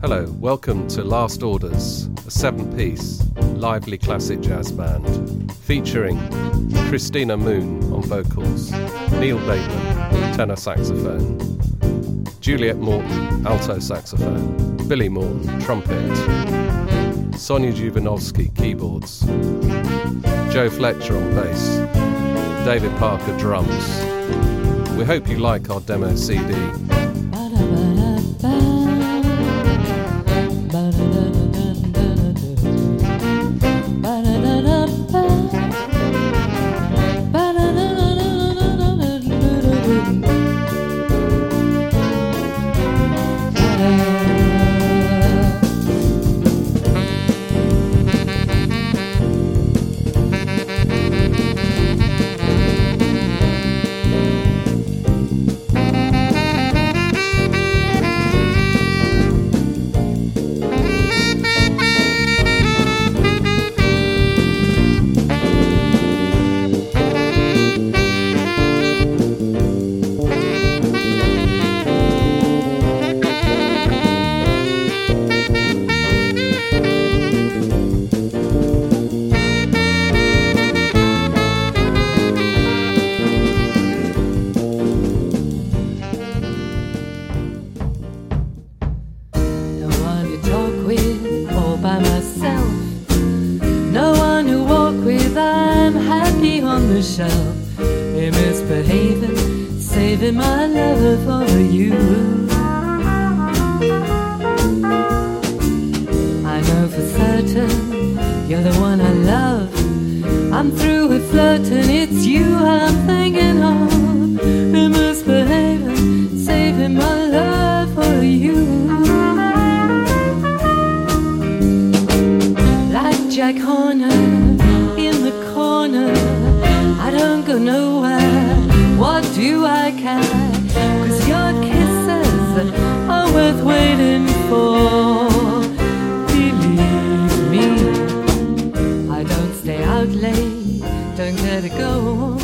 Hello, welcome to Last Orders, a seven piece, lively classic jazz band featuring Christina Moon on vocals, Neil Bateman, tenor saxophone, Juliet Morton, alto saxophone, Billy Morton, trumpet, Sonia Juvanovsky, keyboards, Joe Fletcher on bass, David Parker, drums. We hope you like our demo CD. By myself. No one to walk with, I'm happy on the shelf. Hey, misbehaving, saving my love for you. I know for certain you're the one I love. I'm through with flirting, it's you I'm thinking of. Misbehaving, nowhere. What do I care? Cause your kisses are worth waiting for. Believe me, I don't stay out late, don't care it go.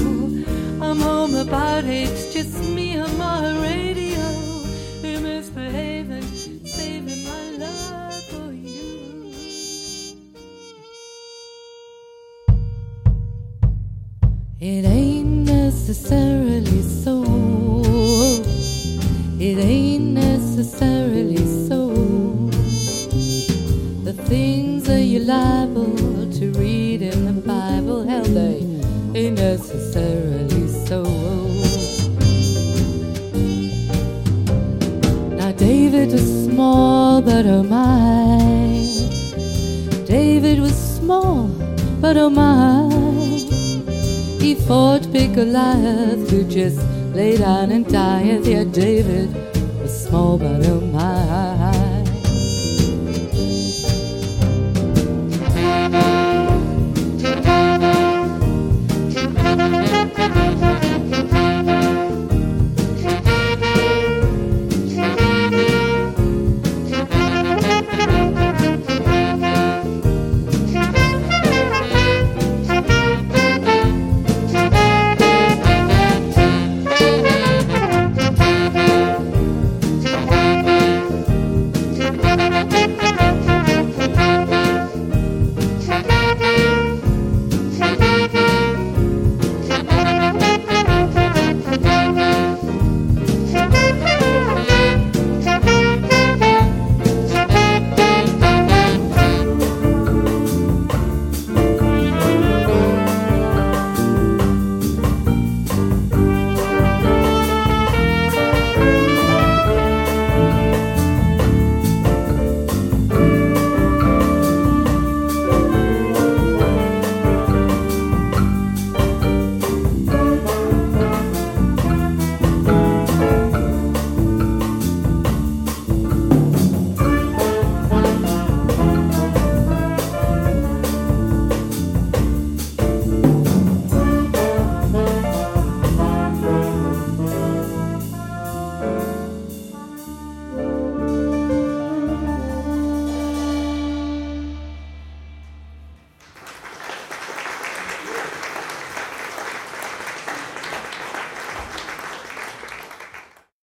I'm home about eight, it's just me on my radio. It ain't necessarily so. It ain't necessarily so. The things that you're liable to read in the Bible, hell, they ain't necessarily so. Now, David was small, but oh my. David was small, but oh my. He fought big Goliath, who just lay down and died. Yeah, David